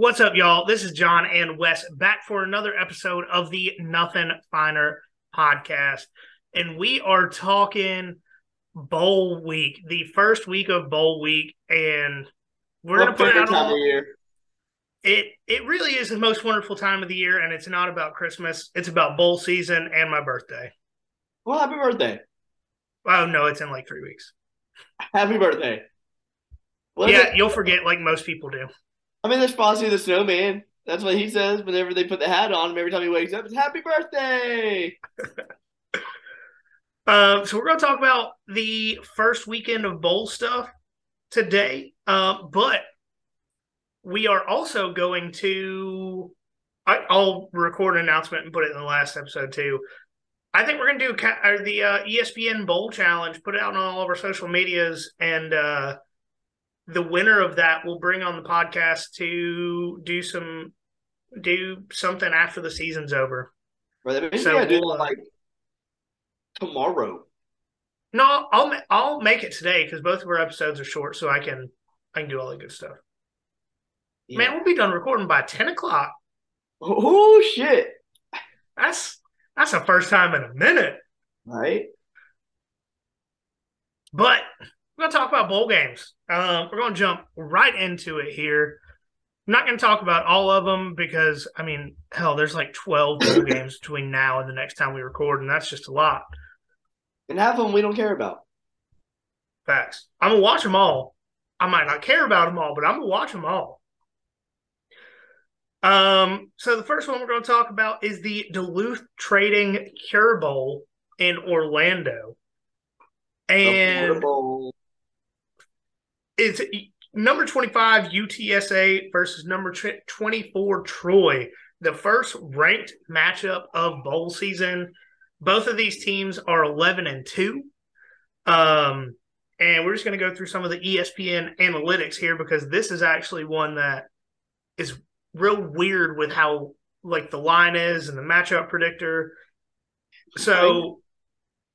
What's up, y'all? This is John and Wes back for another episode of the Nothing Finer podcast. And we are talking bowl week, the first week of bowl week. And we're going to put it out time all, of year. it it really is the most wonderful time of the year and it's not about christmas it's about bowl season and my birthday Well, happy birthday. oh no it's in like three weeks Happy birthday. What yeah you'll forget like most people do I mean, there's Frosty the Snowman. That's what he says whenever they put the hat on him. Every time he wakes up, it's happy birthday. um so we're going to talk about the first weekend of bowl stuff today um but we are also going to I, i'll record an announcement and put it in the last episode too I think we're going to do ca- the uh, ESPN Bowl Challenge, put it out on all of our social medias, and uh, the winner of that will bring on the podcast to do some do something after the season's over. Right, So we gotta do we'll, uh, like tomorrow. No, I'll I'll make it today because both of our episodes are short, so I can I can do all the good stuff. Man, we'll be done recording by ten o'clock. Oh shit! That's that's the first time in a minute. Right? But we're going to talk about bowl games. Um, we're going to jump right into it here. I'm not going to talk about all of them because, I mean, hell, there's like 12 bowl games between now and the next time we record, and that's just a lot. And half of them we don't care about. Facts. I'm going to watch them all. I might not care about them all, but I'm going to watch them all. Um, so the first one we're going to talk about is the Duluth Trading Cure Bowl in Orlando. And It's number 25 UTSA versus number 24 Troy, the first ranked matchup of bowl season. Both of these teams are 11 and 2. Um, and we're just going to go through some of the ESPN analytics here because this is actually one that is real weird with how like the line is and the matchup predictor. So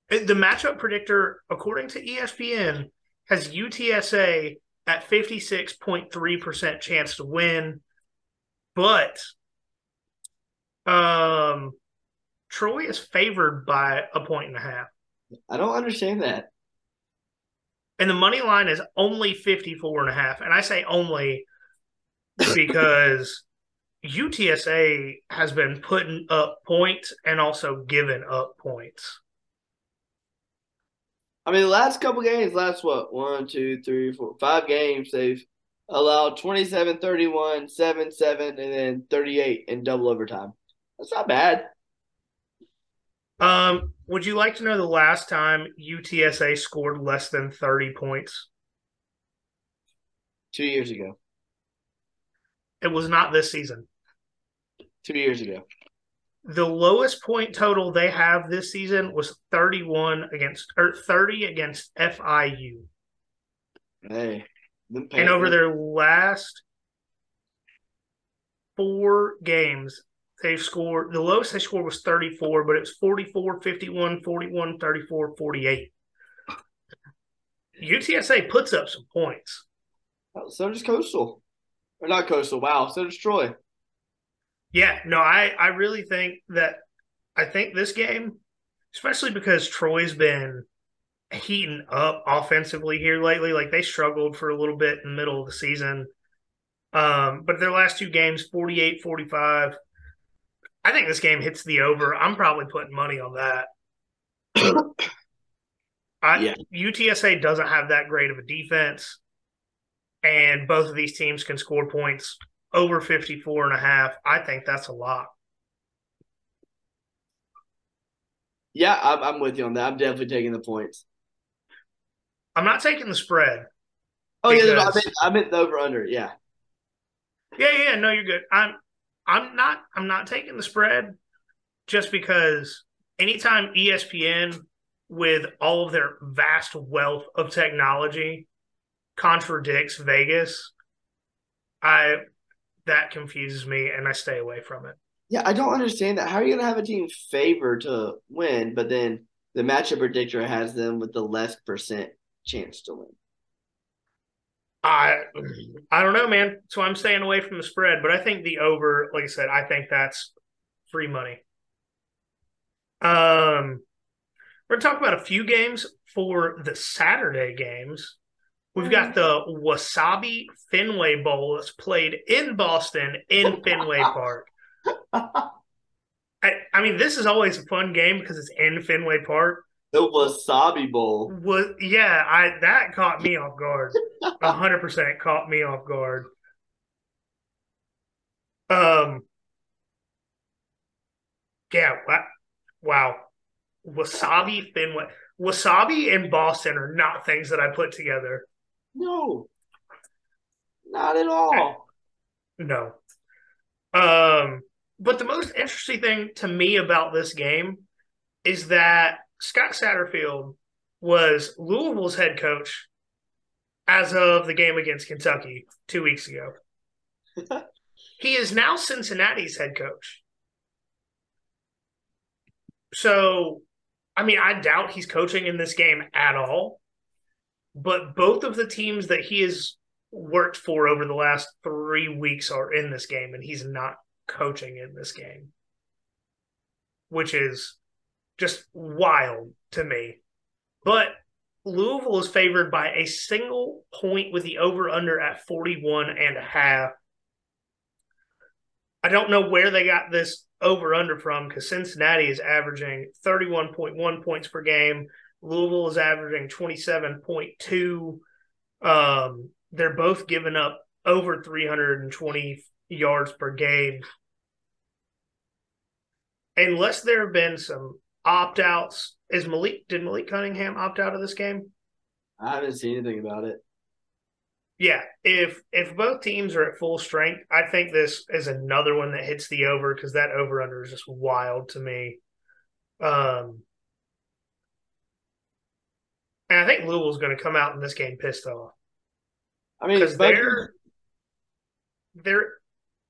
the matchup predictor, according to ESPN, has UTSA at 56.3% chance to win. But um Troy is favored by a point and a half. I don't understand that. And the money line is only 54 and a half. And I say only because UTSA has been putting up points and also giving up points. I mean, the last couple games, last what? One, two, three, four, five games, they've allowed 27, 31, 7, 7, and then 38 in double overtime. That's not bad. Um, would you like to know the last time UTSA scored less than 30 points? Two years ago. It was not this season. Two years ago. The lowest point total they have this season was 31 against or 30 against FIU. Hey. And over their last four games, they've scored the lowest they scored was 34, but it was 44, 51, 41, 34, 48. UTSA puts up some points. Oh, So does Coastal. Or not Coastal. Wow. So does Troy. Yeah, no, I, I really think that I think this game, especially because Troy's been heating up offensively here lately. Like they struggled for a little bit in the middle of the season. Um, but their last two games, 48 45. I think this game hits the over. I'm probably putting money on that. I, Yeah. UTSA doesn't have that great of a defense, and both of these teams can score points over 54 and a half. I think that's a lot. Yeah, I'm, I'm with you on that. I'm definitely taking the points. I'm not taking the spread. Oh, yeah. No, I, Because- meant, I meant the over under. Yeah. Yeah, yeah, no, you're good. I'm I'm not I'm not taking the spread just because anytime ESPN with all of their vast wealth of technology contradicts Vegas, I that confuses me and I stay away from it. Yeah, I don't understand that. How are you going to have a team favor to win, but then the matchup predictor has them with the less percent chance to win? I I don't know, man. So I'm staying away from the spread, but I think the over, like I said, I think that's free money. Um, we're gonna talk about a few games for the Saturday games. We've got the Wasabi Fenway Bowl that's played in Boston in Fenway Park. I, I mean, this is always a fun game because it's in Fenway Park. The Wasabi Bowl. Was yeah, I that caught me off guard. hundred percent caught me off guard. Um. Yeah. Wow. Wasabi Fenway. Wasabi and Boston are not things that I put together. No. Not at all. No. Um. But the most interesting thing to me about this game is that Scott Satterfield was Louisville's head coach as of the game against Kentucky two weeks ago. he is now Cincinnati's head coach. So, I mean, I doubt he's coaching in this game at all. But both of the teams that he has worked for over the last three weeks are in this game, and he's not coaching in this game, which is just wild to me. But Louisville is favored by a single point with the over under at 41 and a half. I don't know where they got this over under from because Cincinnati is averaging 31.1 points per game. Louisville is averaging 27.2. Um, they're both giving up over 320 yards per game. Unless there have been some opt outs, is Malik did Malik Cunningham opt out of this game? I haven't seen anything about it. Yeah, if if both teams are at full strength, I think this is another one that hits the over because that over under is just wild to me. Um, and I think Louisville's going to come out in this game pissed off. I mean, because they're they're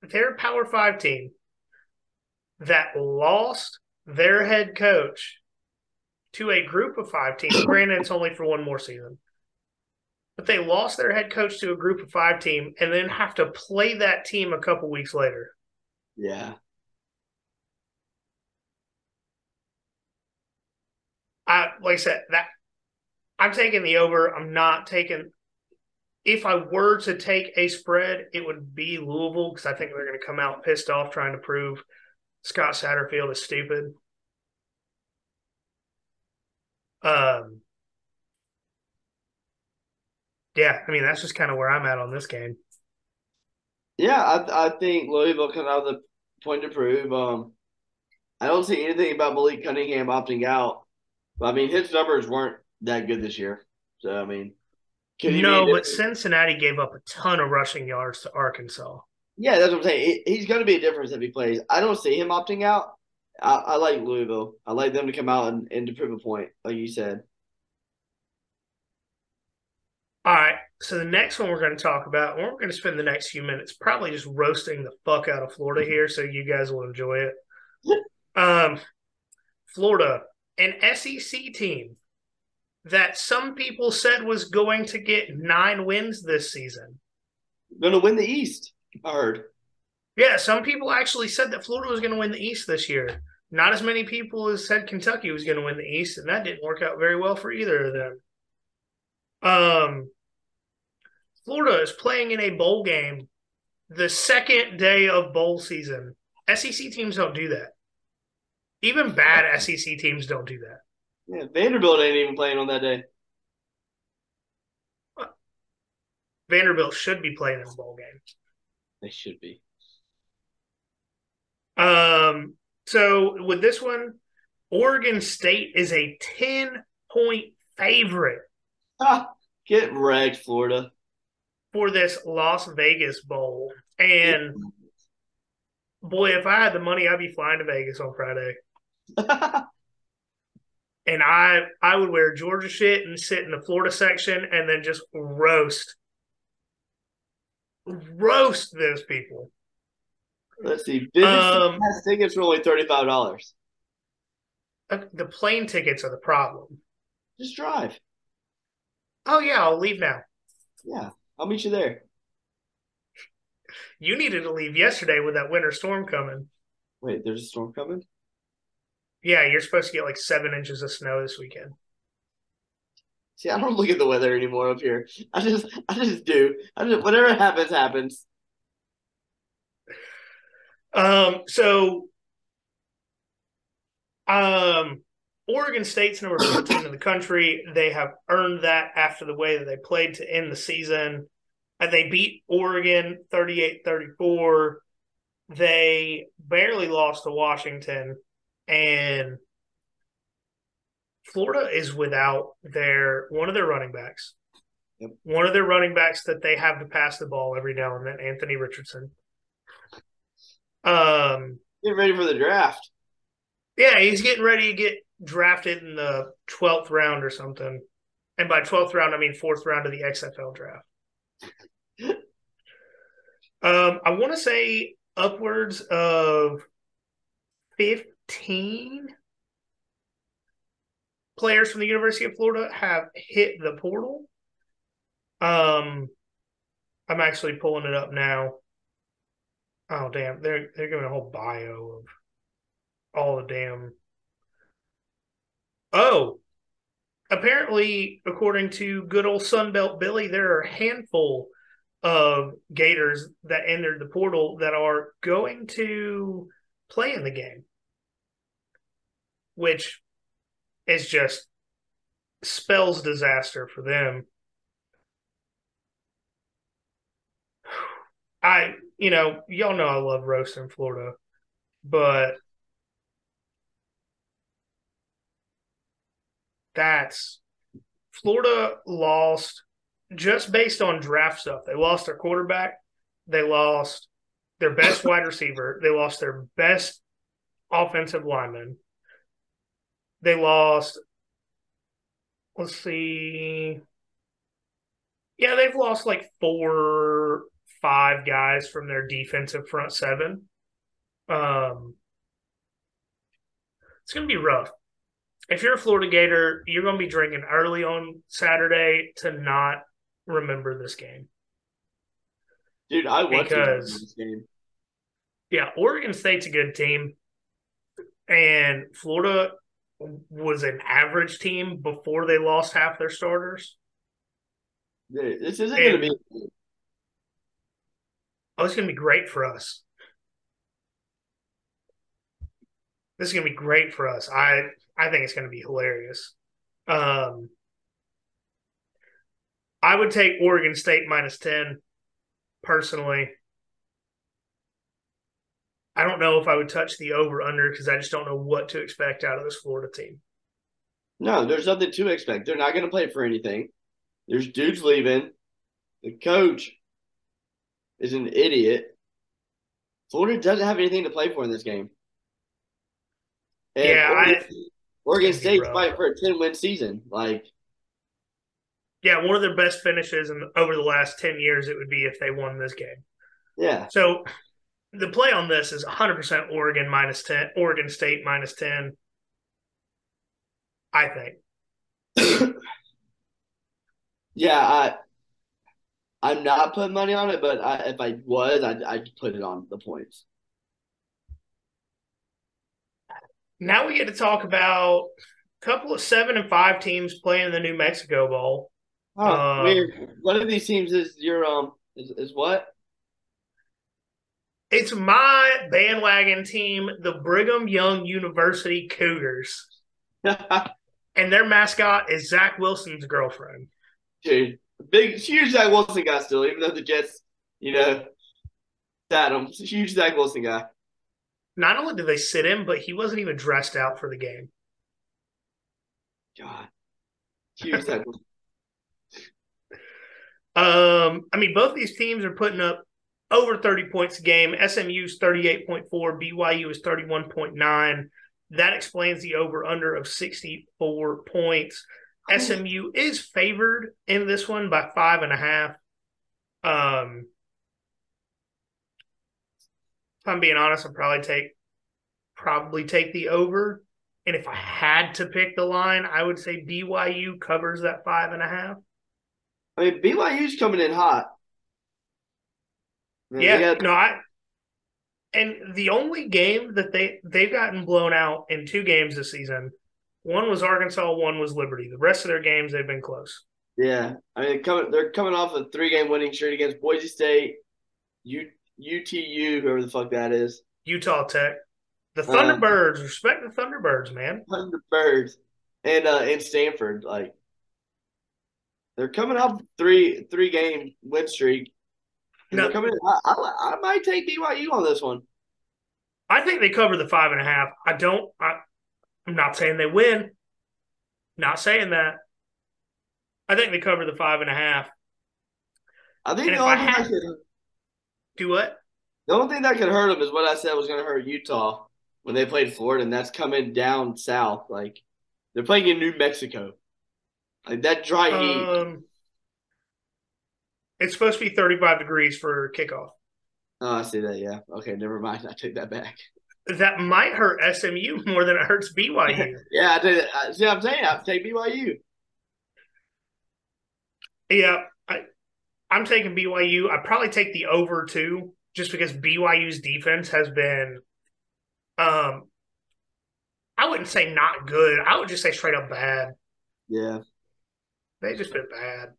they're a Power Five team that lost their head coach to a group of five teams. Granted, it's only for one more season. But they lost their head coach to a group of five team and then have to play that team a couple weeks later. Yeah. I like I said, that I'm taking the over. I'm not taking if I were to take a spread, it would be Louisville because I think they're going to come out pissed off trying to prove Scott Satterfield is stupid. Um, yeah, I mean that's just kind of where I'm at on this game. Yeah, I, I think Louisville can have the point to prove. Um, I don't see anything about Malik Cunningham opting out. I mean, his numbers weren't that good this year. So I mean, no, but Cincinnati gave up a ton of rushing yards to Arkansas. Yeah, that's what I'm saying. He's going to be a difference if he plays. I don't see him opting out. I, I like Louisville. I like them to come out and, and to prove a point, like you said. All right. So the next one we're going to talk about, we're going to spend the next few minutes probably just roasting the fuck out of Florida here, so you guys will enjoy it. um, Florida, an SEC team that some people said was going to get nine wins this season. Going to win the East, I heard. Yeah, some people actually said that Florida was going to win the East this year. Not as many people as said Kentucky was going to win the East, and that didn't work out very well for either of them. Um, Florida is playing in a bowl game the second day of bowl season. SEC teams don't do that. Even bad SEC teams don't do that. Yeah, Vanderbilt ain't even playing on that day. Vanderbilt should be playing in a bowl game. They should be. Um. So with this one, Oregon State is a ten point favorite. Ah, get wrecked, Florida. For this Las Vegas Bowl, and boy, if I had the money, I'd be flying to Vegas on Friday. and I I would wear Georgia shit and sit in the Florida section and then just roast roast those people. Let's see. Business um, tickets for only thirty five dollars. Uh, the plane tickets are the problem. Just drive. Oh yeah, I'll leave now. Yeah. I'll meet you there. You needed to leave yesterday with that winter storm coming. Wait, there's a storm coming? Yeah, you're supposed to get like seven inches of snow this weekend. See, I don't look at the weather anymore up here. I just, I just do. I just, whatever happens, happens. Um. So, um, Oregon State's number 14 in the country. They have earned that after the way that they played to end the season. And they beat Oregon 38 34. They barely lost to Washington. And Florida is without their one of their running backs. Yep. One of their running backs that they have to pass the ball every now and then, Anthony Richardson. Um, Get ready for the draft. yeah, he's getting ready to get drafted in the twelfth round or something. And by twelfth round, I mean fourth round of the XFL draft. um, I want to say upwards of fifteen players from the University of Florida have hit the portal. Um, I'm actually pulling it up now. Oh damn, they're they're giving a whole bio of all the damn. Oh, apparently, according to good old Sunbelt Billy, there are a handful of Gators that entered the portal that are going to play in the game, which is just spells disaster for them. I, you know, y'all know I love roasting Florida, but that's Florida lost just based on draft stuff. They lost their quarterback, they lost their best wide receiver, they lost their best offensive lineman, they lost. Let's see. Yeah, they've lost like four, five guys from their defensive front seven. Um, it's going to be rough. If you're a Florida Gator, you're going to be drinking early on Saturday to not remember this game. Dude, I want Because- to this game. Yeah, Oregon State's a good team, and Florida was an average team before they lost half their starters. Dude, This isn't going to be. Oh, it's going to be great for us. This is going to be great for us. I I think it's going to be hilarious. Um, I would take Oregon State minus ten personally. I don't know if I would touch the over under because I just don't know what to expect out of this Florida team. No, there's nothing to expect. They're not going to play for anything. There's dudes leaving. The coach is an idiot. Florida doesn't have anything to play for in this game. And Yeah, I- Oregon, Oregon It's gonna State's fighting for a 10 win season. Like, Yeah, one of their best finishes in over the last ten years it would be if they won this game. yeah. So the play on this is 100% Oregon minus 10, Oregon State minus 10. I think. Yeah, I I'm not putting money on it, but I, if I was, I'd, I'd put it on the points. Now we get to talk about a couple of seven and five teams playing in the New Mexico Bowl. Huh, Um, weird. One of these teams is your um is, is what? It's my bandwagon team, the Brigham Young University Cougars, and their mascot is Zach Wilson's girlfriend. Dude, big huge Zach Wilson guy still, even though the Jets, you know, sat him. Huge Zach Wilson guy. Not only did they sit him, but he wasn't even dressed out for the game. God, huge Zach Wilson. Um, I mean, both these teams are putting up over 30 points a game. SMU's 38.4, BYU is 31.9. That explains the over under of 64 points. SMU is favored in this one by five and a half. Um, if I'm being honest, I'd probably take probably take the over. And if I had to pick the line, I would say BYU covers that five and a half. I mean, BYU's coming in hot. Man, yeah, had... no, I. And the only game that they they've gotten blown out in two games this season, one was Arkansas, one was Liberty. The rest of their games they've been close. Yeah, I mean, coming they're coming off a three game winning streak against Boise State, U, UTU, whoever the fuck that is, Utah Tech, the uh, Thunderbirds. Uh, respect the Thunderbirds, man. Thunderbirds, and uh, and Stanford, like they're coming off three three game win streak. No, coming. I, I, I might take BYU on this one. I think they cover the five and a half. I don't. I, I'm not saying they win. Not saying that. I think they cover the five and a half. I think and the only thing could, do what? The only thing that could hurt them is what I said was going to hurt Utah when they played Florida, and that's coming down south. Like they're playing in New Mexico. Like that dry heat. Um, it's supposed to be 35 degrees for kickoff. Oh, I see that. Yeah. Okay, never mind. I take that back. That might hurt SMU more than it hurts BYU. yeah, I take that. See what I'm saying? I take BYU. Yeah, I, I'm taking BYU. I probably take the over too, just because BYU's defense has been, um, I wouldn't say not good. I would just say straight up bad. Yeah, they just been bad.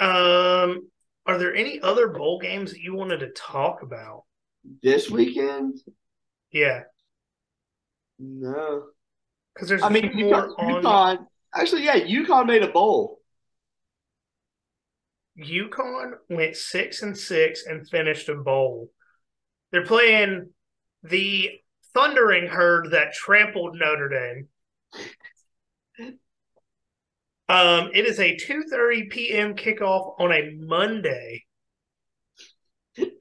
Um, are there any other bowl games that you wanted to talk about this weekend? Yeah. No. Because there's I mean, UConn, on. Actually, yeah, UConn made a bowl. UConn went six and six and finished a bowl. They're playing the Thundering Herd that trampled Notre Dame. Um, it is a two thirty p.m. kickoff on a Monday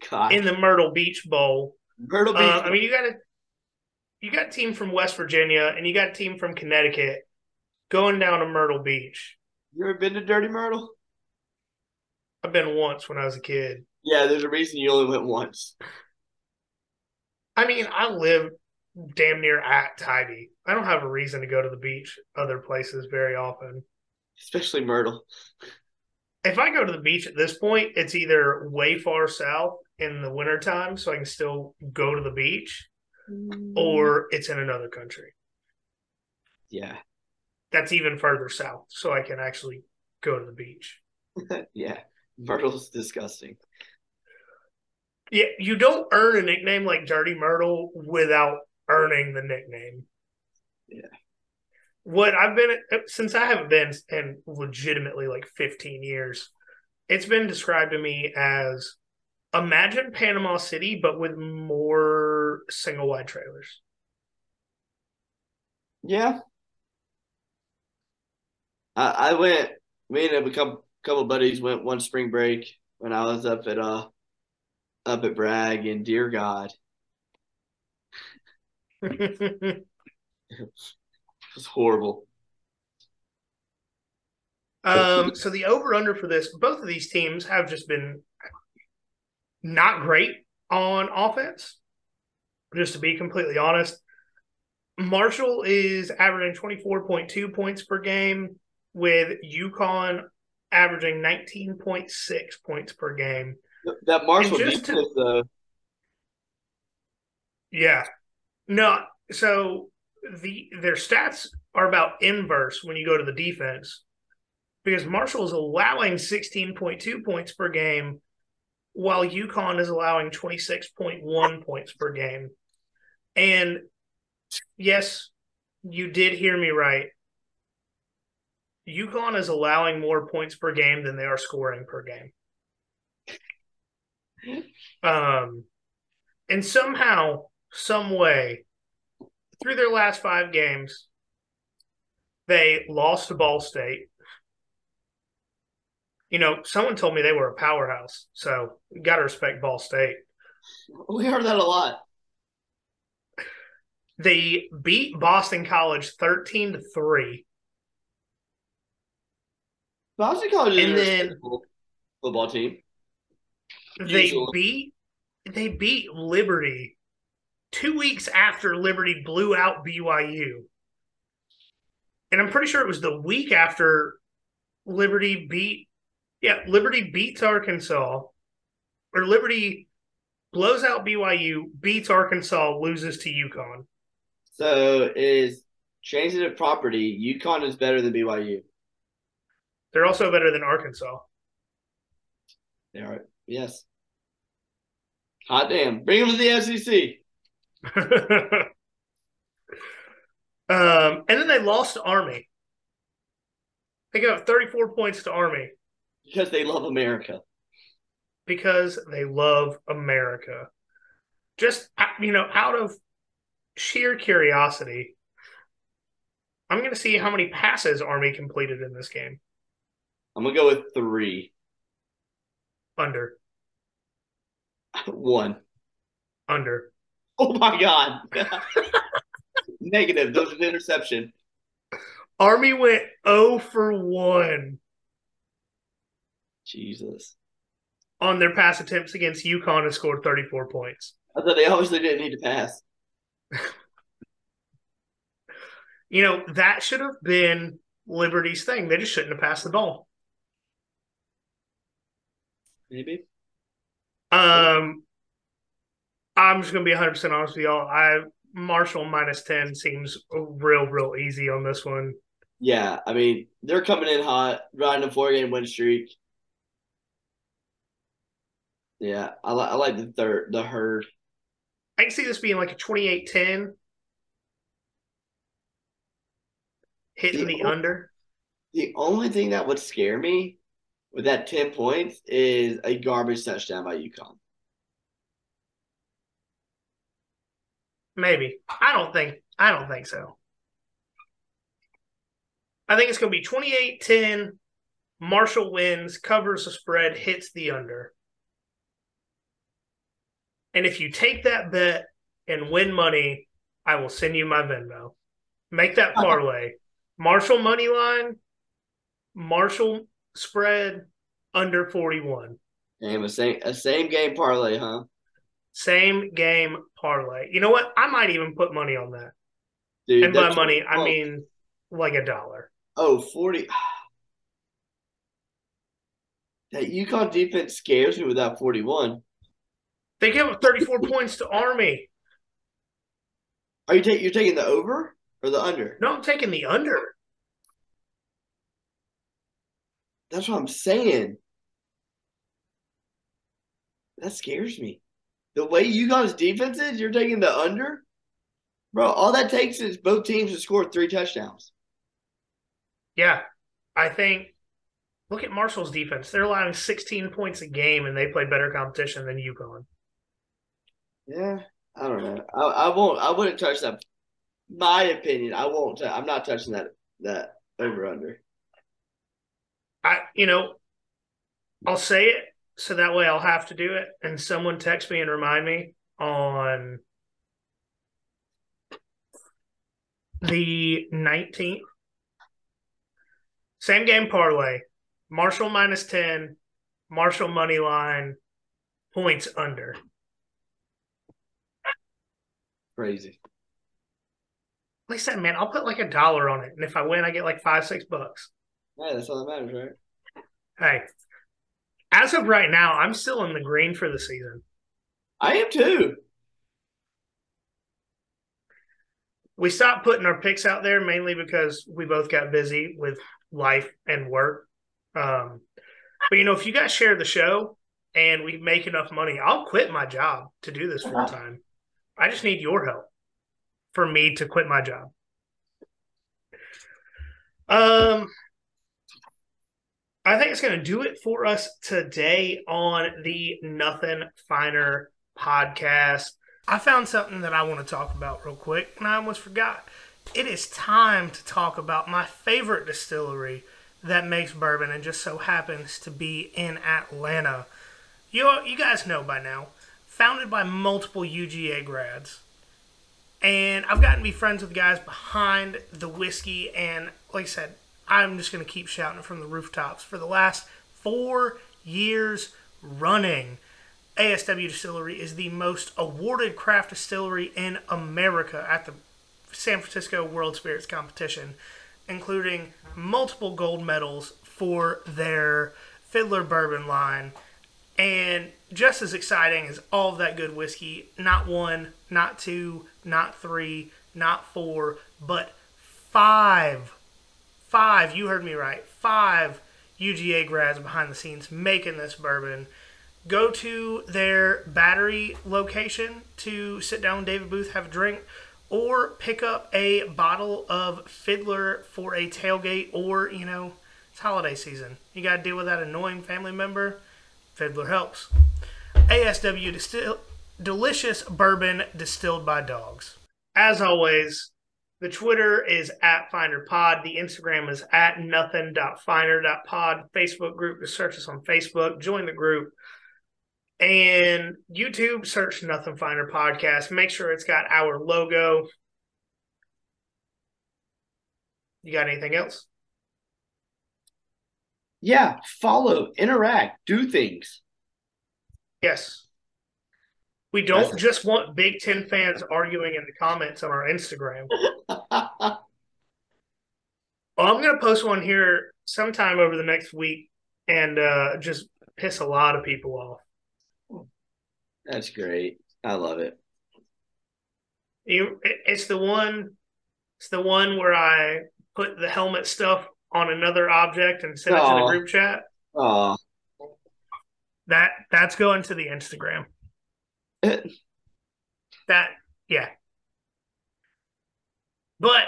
God. in the Myrtle Beach Bowl. Myrtle Beach. Uh, I mean, you got a you got a team from West Virginia and you got a team from Connecticut going down to Myrtle Beach. You ever been to Dirty Myrtle? I've been once when I was a kid. Yeah, there's a reason you only went once. I mean, I live damn near at Tybee. I don't have a reason to go to the beach other places very often. Especially Myrtle. If I go to the beach at this point, it's either way far south in the wintertime, so I can still go to the beach, mm. or it's in another country. Yeah that's even further south, so I can actually go to the beach. yeah, Myrtle's disgusting. Yeah, you don't earn a nickname like Dirty Myrtle without earning the nickname. Yeah. What I've been since I haven't been in legitimately like 15 years, it's been described to me as imagine Panama City, but with more single wide trailers. Yeah, I, I went. Me and a couple couple buddies went one spring break when I was up at uh up at Bragg, and dear God, was horrible. Um, so the over under for this, both of these teams have just been not great on offense. Just to be completely honest, Marshall is averaging 24.2 points per game with UConn averaging 19.6 points per game. That Marshall defense, to, though. Yeah. No, so the their stats are about inverse when you go to the defense because Marshall is allowing 16.2 points per game while UConn is allowing 26.1 points per game. And yes, you did hear me right. UConn is allowing more points per game than they are scoring per game. Um, and somehow, some way, through their last five games, they lost to Ball State. You know, someone told me they were a powerhouse, so got to respect Ball State. We heard that a lot. They beat Boston College thirteen to three Boston College and then football team. They Usually. beat they beat Liberty two weeks after Liberty blew out BYU. And I'm pretty sure it was the week after Liberty beat, yeah, Liberty beats Arkansas, or Liberty blows out BYU, beats Arkansas, loses to UConn. So is transitive property, UConn is better than BYU. They're also better than Arkansas. They are. Yes. Hot damn. Bring them to the SEC. Um, and then they lost to Army. They got 34 points to Army. Because they love America. Because they love America. Just, you know, out of sheer curiosity, I'm going to see how many passes Army completed in this game. I'm going to go with three. Under. One. Under. Oh my God. Negative. Those are the interception. Army went 0 for 1. Jesus. On their pass attempts against UConn and scored 34 points. I thought they obviously didn't need to pass. you know, that should have been Liberty's thing. They just shouldn't have passed the ball. Maybe. Um, I'm just gonna be 100 percent honest with y'all. I Marshall minus 10 seems real, real easy on this one. Yeah, I mean they're coming in hot, riding a four game win streak. Yeah, I, li- I like the third, the herd. I can see this being like a 28-10. Hitting the, the under. The only thing that would scare me with that 10 points is a garbage touchdown by UConn. Maybe. I don't think I don't think so. I think it's going to be 28-10. Marshall wins, covers the spread, hits the under. And if you take that bet and win money, I will send you my Venmo. Make that parlay. Marshall money line, Marshall spread under 41. Damn, a same a same game parlay, huh? Same game parlay. You know what? I might even put money on that. Dude, and by money, I mean like a dollar. Oh, 40. That UConn defense scares me with that 41. They gave up 34 points to Army. Are you taking you're taking the over or the under? No, I'm taking the under. That's what I'm saying. That scares me. The way guys' defense is, you're taking the under? Bro, all that takes is both teams to score three touchdowns. Yeah. I think look at Marshall's defense. They're allowing 16 points a game and they play better competition than UConn. Yeah, I don't know. I, I won't I wouldn't touch that. My opinion, I won't. T- I'm not touching that that over under. I you know, I'll say it so that way I'll have to do it. And someone text me and remind me on the 19th. Same game parlay. Marshall minus 10, Marshall money line, points under. Crazy. Like I said, man, I'll put like a dollar on it. And if I win, I get like five, six bucks. Yeah, that's all that matters, right? Hey, as of right now, I'm still in the green for the season. I am too. We stopped putting our picks out there mainly because we both got busy with life and work. Um, but you know, if you guys share the show and we make enough money, I'll quit my job to do this full time. I just need your help for me to quit my job. Um, I think it's going to do it for us today on the Nothing Finer podcast. I found something that I want to talk about real quick, and I almost forgot. It is time to talk about my favorite distillery that makes bourbon and just so happens to be in Atlanta. You, you guys know by now, founded by multiple UGA grads. And I've gotten to be friends with guys behind the whiskey, and like I said, I'm just going to keep shouting from the rooftops. For the last four years running, ASW Distillery is the most awarded craft distillery in America at the San Francisco World Spirits Competition, including multiple gold medals, for their Fiddler bourbon line. And just as exciting as all of that good whiskey, not one, not two, not three, not four, but five, five, you heard me right, five UGA grads behind the scenes making this bourbon. Go to their battery location to sit down with David Booth, have a drink, or pick up a bottle of Fiddler for a tailgate, or, you know, it's holiday season. You got to deal with that annoying family member. Fiddler helps. ASW distill- delicious bourbon distilled by dogs. As always, the Twitter is at FinerPod. The Instagram is at nothing.finer.pod. Facebook group to search us on Facebook. Join the group. And YouTube, search Nothing Finer Podcast. Make sure it's got our logo. You got anything else? Yeah, follow, interact, do things. Yes. We don't That's- just want Big Ten fans arguing in the comments on our Instagram. Well, I'm going to post one here sometime over the next week and uh, just piss a lot of people off. That's great. I love it. You, it- it's the one. It's the one where I put the helmet stuff on another object and send it to the group chat. Oh, That that's going to the Instagram. That yeah. But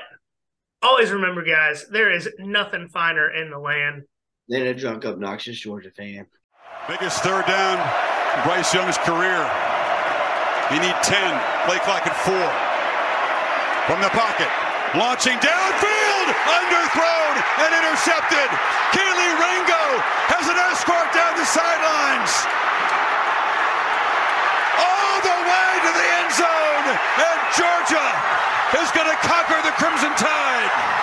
always remember, guys, there is nothing finer in the land. than a drunk, obnoxious Georgia fan. Biggest third down Bryce Young's career. You need 10. Play clock at four. From the pocket. Launching downfield. Underthrown and intercepted. Kelee Ringo has an escort down the sidelines. The way to the end zone. And Georgia is going to conquer the Crimson Tide.